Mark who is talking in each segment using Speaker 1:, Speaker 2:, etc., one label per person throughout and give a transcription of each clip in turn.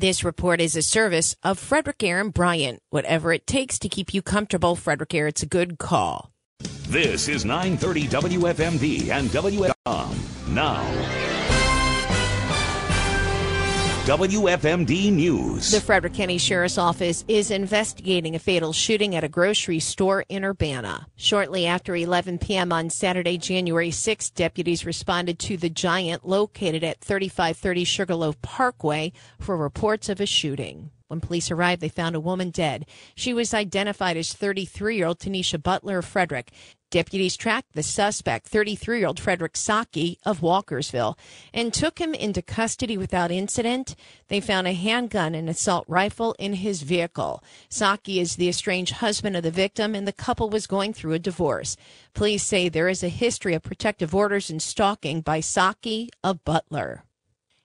Speaker 1: This report is a service of Frederick Aaron Bryant. Whatever it takes to keep you comfortable, Frederick Aaron, it's a good call.
Speaker 2: This is 930 WFMD and WFM. Now. WFMD News.
Speaker 1: The Frederick County Sheriff's Office is investigating a fatal shooting at a grocery store in Urbana. Shortly after 11 p.m. on Saturday, January 6, deputies responded to the Giant located at 3530 Sugarloaf Parkway for reports of a shooting. When police arrived, they found a woman dead. She was identified as 33 year old Tanisha Butler of Frederick. Deputies tracked the suspect, 33 year old Frederick Saki of Walkersville, and took him into custody without incident. They found a handgun and assault rifle in his vehicle. Saki is the estranged husband of the victim, and the couple was going through a divorce. Police say there is a history of protective orders and stalking by Saki of Butler.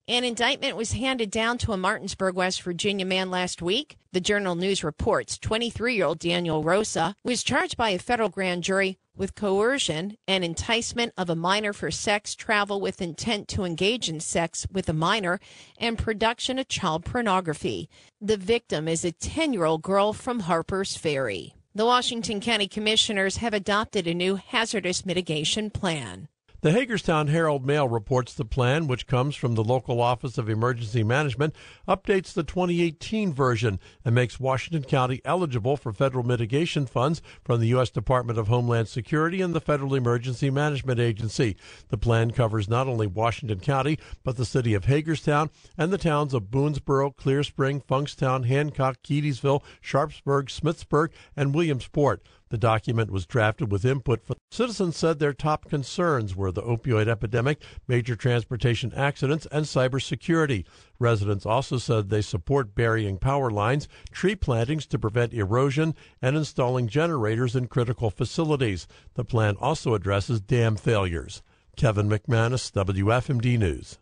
Speaker 1: An indictment was handed down to a Martinsburg, West Virginia man last week. The Journal News reports 23 year old Daniel Rosa was charged by a federal grand jury with coercion and enticement of a minor for sex, travel with intent to engage in sex with a minor, and production of child pornography. The victim is a 10 year old girl from Harper's Ferry. The Washington County Commissioners have adopted a new hazardous mitigation plan.
Speaker 3: The Hagerstown Herald Mail reports the plan, which comes from the local Office of Emergency Management, updates the 2018 version and makes Washington County eligible for federal mitigation funds from the U.S. Department of Homeland Security and the Federal Emergency Management Agency. The plan covers not only Washington County, but the city of Hagerstown and the towns of Boonsboro, Clear Spring, Funkstown, Hancock, Keedysville, Sharpsburg, Smithsburg, and Williamsport. The document was drafted with input from citizens said their top concerns were the opioid epidemic, major transportation accidents, and cybersecurity. Residents also said they support burying power lines, tree plantings to prevent erosion, and installing generators in critical facilities. The plan also addresses dam failures. Kevin McManus, WFMD News.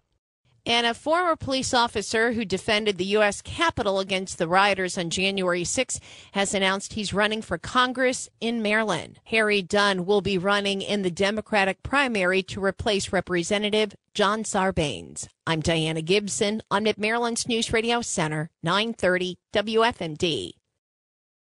Speaker 1: And a former police officer who defended the U.S. Capitol against the rioters on January 6 has announced he's running for Congress in Maryland. Harry Dunn will be running in the Democratic primary to replace Representative John Sarbanes. I'm Diana Gibson on Mid Maryland's News Radio Center, 930 WFMD.